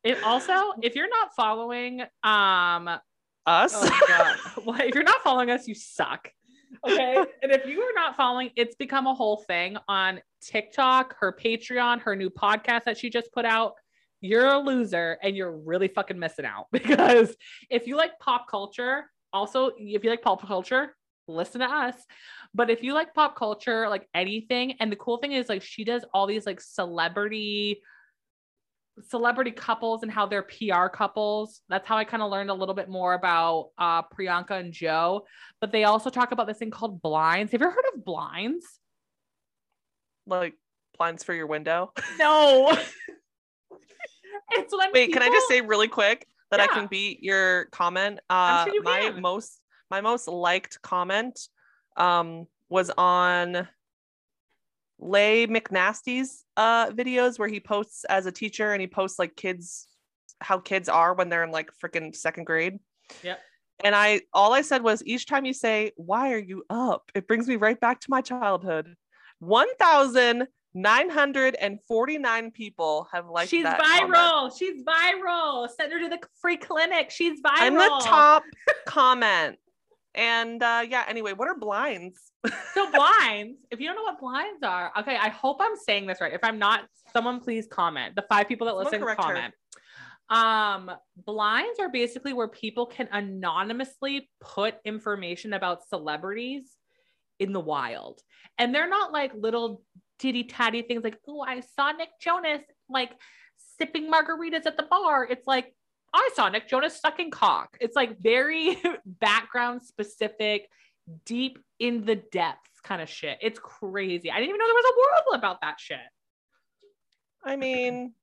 It also, if you're not following, um, Us. oh well, if you're not following us, you suck. Okay, and if you are not following, it's become a whole thing on TikTok, her Patreon, her new podcast that she just put out. You're a loser and you're really fucking missing out because if you like pop culture, also if you like pop culture, listen to us. But if you like pop culture, like anything, and the cool thing is like she does all these like celebrity celebrity couples and how they're PR couples. That's how I kind of learned a little bit more about uh Priyanka and Joe. But they also talk about this thing called blinds. Have you ever heard of blinds? like blinds for your window. No. it's when Wait, can I just say really quick that I can beat your comment? Uh, sure you my can. most my most liked comment um was on Lay McNasty's uh videos where he posts as a teacher and he posts like kids how kids are when they're in like freaking second grade. Yeah. And I all I said was each time you say, Why are you up? It brings me right back to my childhood. 1,949 people have liked She's viral. comment. She's viral. Send her to the free clinic. She's viral. I'm the top comment. And uh yeah, anyway, what are blinds? So blinds, if you don't know what blinds are, okay, I hope I'm saying this right. If I'm not, someone please comment. The five people that Someone listen, correct her. comment. Um, blinds are basically where people can anonymously put information about celebrities in the wild. And they're not like little titty tatty things like, oh, I saw Nick Jonas like sipping margaritas at the bar. It's like, I saw Nick Jonas sucking cock. It's like very background specific, deep in the depths kind of shit. It's crazy. I didn't even know there was a world about that shit. I mean,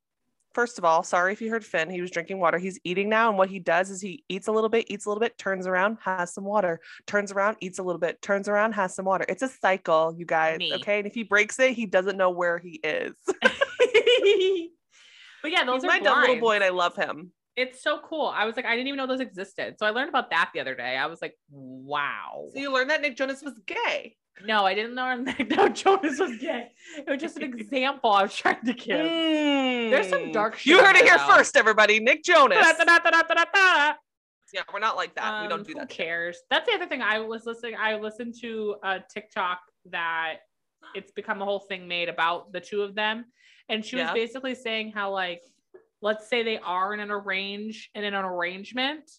first of all, sorry if you heard Finn. He was drinking water. He's eating now. And what he does is he eats a little bit, eats a little bit, turns around, has some water, turns around, eats a little bit, turns around, has some water. It's a cycle, you guys. Me. Okay. And if he breaks it, he doesn't know where he is. but yeah, those He's are my dumb little boy and I love him. It's so cool. I was like, I didn't even know those existed. So I learned about that the other day. I was like, wow. So you learned that Nick Jonas was gay. No, I didn't know no Jonas was gay. It was just an example I was trying to give. There's some dark shit You heard it here though. first, everybody. Nick Jonas. Yeah, we're not like that. we Um, don't do who that. shit. cares? That's the other thing. I was listening. I listened to a TikTok that it's become a whole thing made about the two of them, and she was Yeah. basically saying how like, let's say they are in an arrange in an arrangement.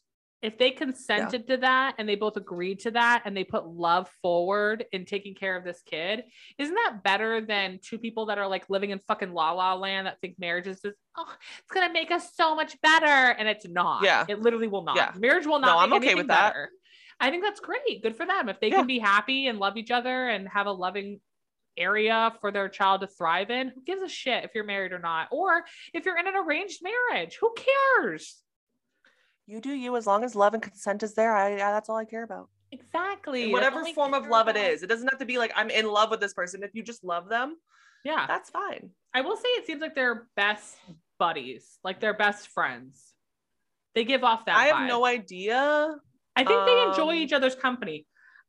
If they consented to that and they both agreed to that and they put love forward in taking care of this kid, isn't that better than two people that are like living in fucking la la land that think marriage is just, oh, it's gonna make us so much better. And it's not. Yeah. It literally will not. Yeah. Marriage will not No, I'm okay with that. better. I think that's great. Good for them. If they Yeah. can be happy and love each other and have a loving area for their child to thrive in, who gives a shit if you're married or not? Or if you're in an arranged marriage, who cares? You do you as long as love and consent is there. I, I that's all I care about. Exactly. In whatever form of love it about. is. It doesn't have to be like I'm in love with this person. If you just love them, Yeah. that's fine. I will say it seems like they're best buddies, like they're best friends. They give off that. I have no idea. I think they enjoy um, each other's company.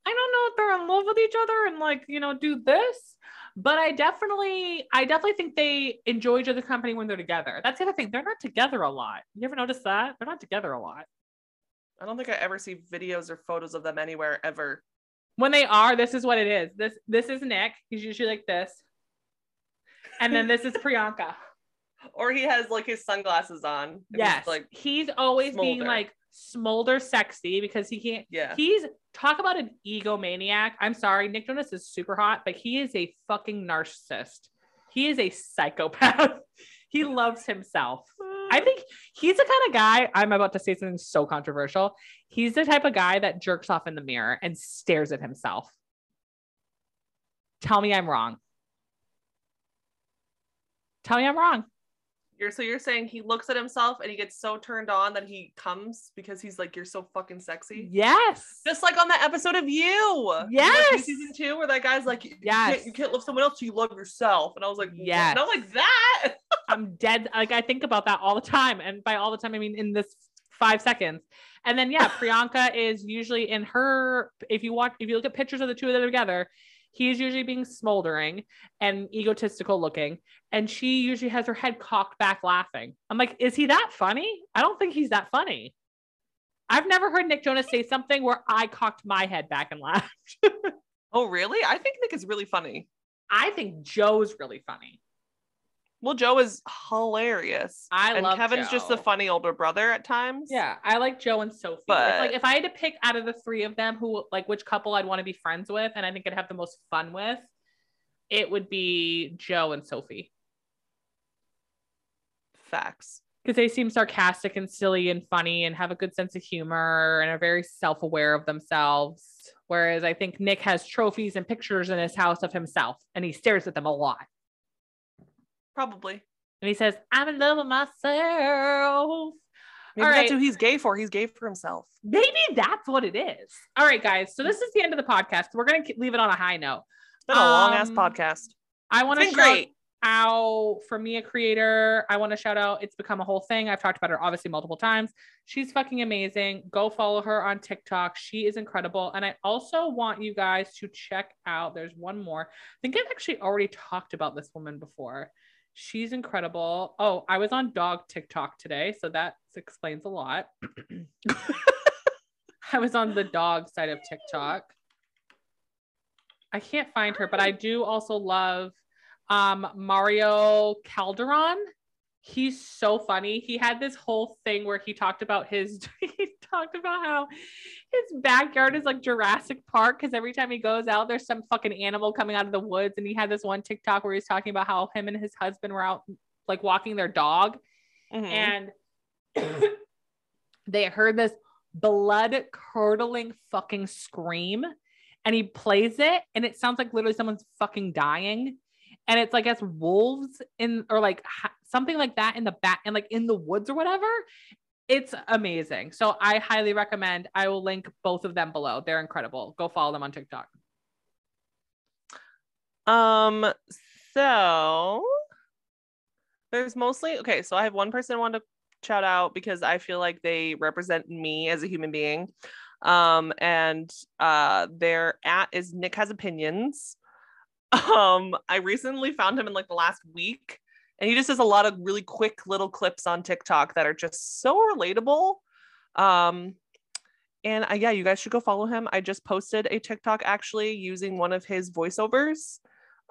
I don't know if they're in love with each other and like, you know, do this, but I definitely, I definitely think they enjoy each other's company when they're together. That's the other thing. They're not together a lot. You ever notice that? They're not together a lot. I don't think I ever see videos or photos of them anywhere ever. When they are, this is what it is. This, this is Nick. He's usually like this. And then this is Priyanka. Or he has like his sunglasses on. and he's, Yes. Like he's always being like smolder sexy because he can't yeah. He's talk about an egomaniac. I'm sorry, Nick Jonas is super hot, but he is a fucking narcissist. He is a psychopath. he loves himself. I think he's the kind of guy. I'm about to say something so controversial. He's the type of guy that jerks off in the mirror and stares at himself. Tell me I'm wrong. Tell me I'm wrong. You're so you're saying he looks at himself and he gets so turned on that he comes because he's like, You're so fucking sexy. Yes. Just like on that episode of you. Did you Yes. Season two, where that guy's like, you Yes. can't, you can't love someone else, you love yourself. And I was like, Yes. Not like that. I'm dead. Like I think about that all the time. And by all the time, I mean in this five seconds. And then yeah, Priyanka is usually in her, if you watch, if you look at pictures of the two of them together, he's usually being smoldering and egotistical looking. And she usually has her head cocked back laughing. I'm like, is he that funny? I don't think he's that funny. I've never heard Nick Jonas say something where I cocked my head back and laughed. Oh, really? I think Nick is really funny. I think Joe's really funny. Well, Joe is hilarious. I and love Kevin's just the funny older brother at times. Yeah, I like Joe and Sophie. It's But- like if I had to pick out of the three of them who like which couple I'd want to be friends with and I think I'd have the most fun with, it would be Joe and Sophie. Facts. Because they seem sarcastic and silly and funny and have a good sense of humor and are very self-aware of themselves. Whereas I think Nick has trophies and pictures in his house of himself and he stares at them a lot. Probably. And he says, I'm in love with myself. Maybe All that's right. who he's gay for. He's gay for himself. Maybe that's what it is. All right, guys. So this is the end of the podcast. We're gonna leave it on a high note. It's been a long ass Um, podcast. I want to shout great. out for me, a creator. I want to shout out. It's become a whole thing. I've talked about her obviously multiple times. She's fucking amazing. Go follow her on TikTok. She is incredible. And I also want you guys to check out. There's one more. I think I've actually already talked about this woman before. She's incredible. Oh, I was on dog TikTok today, so that explains a lot. I was on the dog side of TikTok. I can't find her, but I do also love um Mario Calderon. He's so funny. He had this whole thing where he talked about his he talked about how his backyard is like Jurassic Park because every time he goes out, there's some fucking animal coming out of the woods. And he had this one TikTok where he's talking about how him and his husband were out like walking their dog Mhm. and they heard this blood curdling fucking scream and he plays it and it sounds like literally someone's fucking dying and it's like as wolves in or like something like that in the back and like in the woods or whatever it's amazing so i highly recommend i will link both of them below they're incredible go follow them on tiktok Um, so there's mostly okay. So I have one person I want to shout out because I feel like they represent me as a human being. Um, and uh, their at is Nick has opinions. Um, I recently found him in like the last week, and he just does a lot of really quick little clips on TikTok that are just so relatable. Um, and I, yeah, you guys should go follow him. I just posted a TikTok actually using one of his voiceovers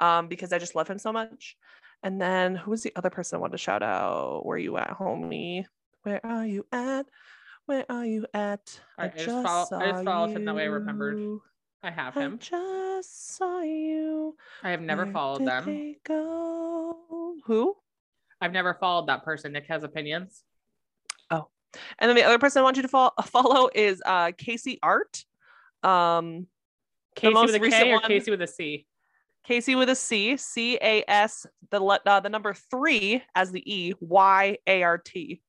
um, because I just love him so much. And then who was the other person I wanted to shout out? Where you at, homie? Where are you at? Where are you at? Right, I just follow- I just followed him that way I remembered. I have him. I just saw you. i have never Where followed them they go? Who? i've never followed that person nick has opinions Oh. And then the other person I want you to follow, follow is uh, Casey Art. Um, casey most with a recent or one- casey with a c Casey with a C, C A S, the uh, the number three as the E, Y A R T.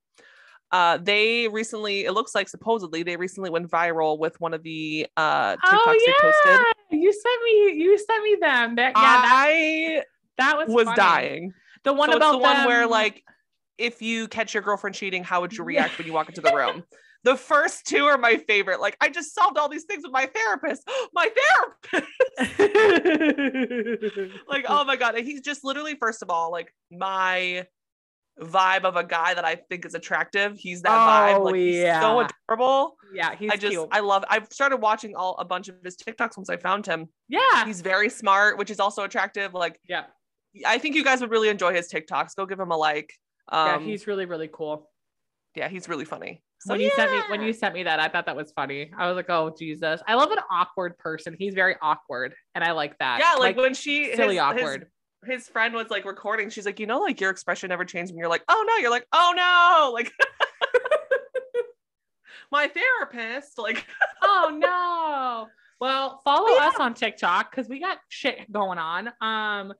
Uh, they recently, it looks like supposedly they recently went viral with one of the uh, TikToks oh they posted. yeah you sent me you sent me them that, yeah that, I that was was funny. dying. the one so about the one where like, if you catch your girlfriend cheating, how would you react when you walk into the room? The first two are my favorite. Like, I just solved all these things with my therapist. my therapist. like oh my god and he's just literally first of all like my vibe of a guy that i think is attractive. He's that vibe. Oh, like he's so adorable. Yeah he's i just cute. i love i've started watching all a bunch of his tiktoks once i found him. Yeah. He's very smart which is also attractive. Like yeah. I think you guys would really enjoy his tiktoks. Go give him a like. Yeah um he's really really cool. Yeah he's really funny. So when you sent me when you sent me that i thought that was funny. I was like oh jesus. I love an awkward person. He's very awkward and i like that. Yeah like, when she silly his, awkward. his, his friend was like recording she's like you know like your expression never changed when you're like oh no you're like oh no like my therapist like oh no. Well follow Yeah. us on tiktok because we got shit going on. Um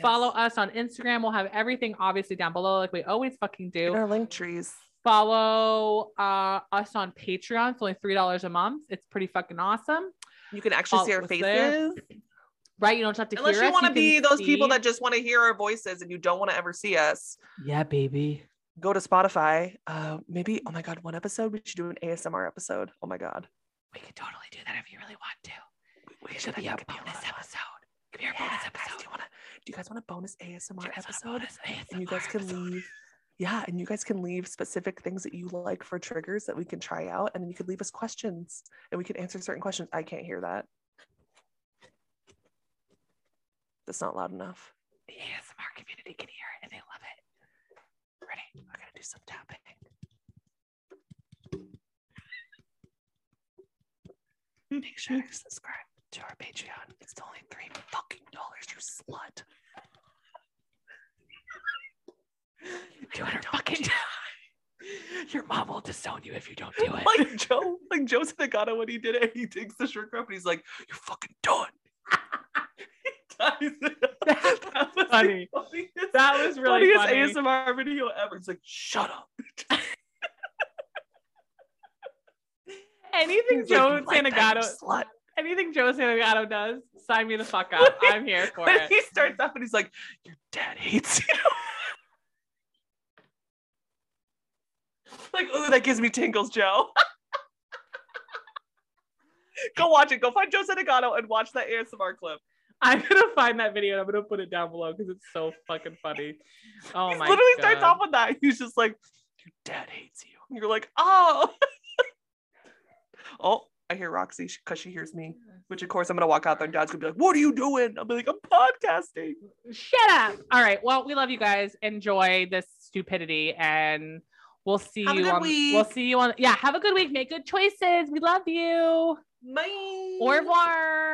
follow us on instagram. We'll have everything obviously down below like we always fucking in do our link trees. Follow uh us on patreon. It's only three dollars a month. It's pretty fucking awesome. You can actually see our faces. there. Right? You don't have to Unless you want to be those people that just want to hear our voices and you don't want to ever see us, Yeah, baby. go to Spotify. Uh, maybe, oh my God, one episode. We should do an ASMR episode. Oh my God. We could totally do that if you really want to. We should be a think it'd a bonus episode. Could be our Yeah, bonus guys, episode. do you want to? Do you guys want a bonus ASMR Do you guys want a episode? bonus and you guys can episode? leave. Yeah, and you guys can leave specific things that you like for triggers that we can try out, and then you could leave us questions, and we can answer certain questions. I can't hear that. That's not loud enough. The ASMR community can hear it and they love it. Ready? We're gonna do some tapping. Make sure you subscribe to our Patreon. It's only three fucking dollars, you slut. Do it or fucking Your mom will disown you if you don't do it. Like Joe, like Joe Santagato when he did it, he takes the shirt off and he's like, "You're fucking done." That was funny. funniest- That was really funniest funny. ASMR video ever. It's like, "Shut up." Anything He's Joe "You like Santagato, slut. anything Joe Santagato does, sign me the fuck up. I'm here for it. he starts up and he's like, "Your dad hates you." like, oh, that gives me tingles, Joe. Go watch it. Go find Joe Santagato and watch that ASMR clip. I'm gonna find that video and I'm gonna put it down below because it's so fucking funny. Oh my god. he my literally god. starts off with that. He's just like, "Your dad hates you." And you're like, "Oh." oh, I hear Roxy because she hears me. Which of course I'm gonna walk out there and Dad's gonna be like, "What are you doing?" I'll be like, "I'm podcasting." Shut up. All right. Well, we love you guys. Enjoy this stupidity and we'll see Have a you good on we'll see you on yeah, have a good week. Make good choices. We love you. Bye. Au revoir.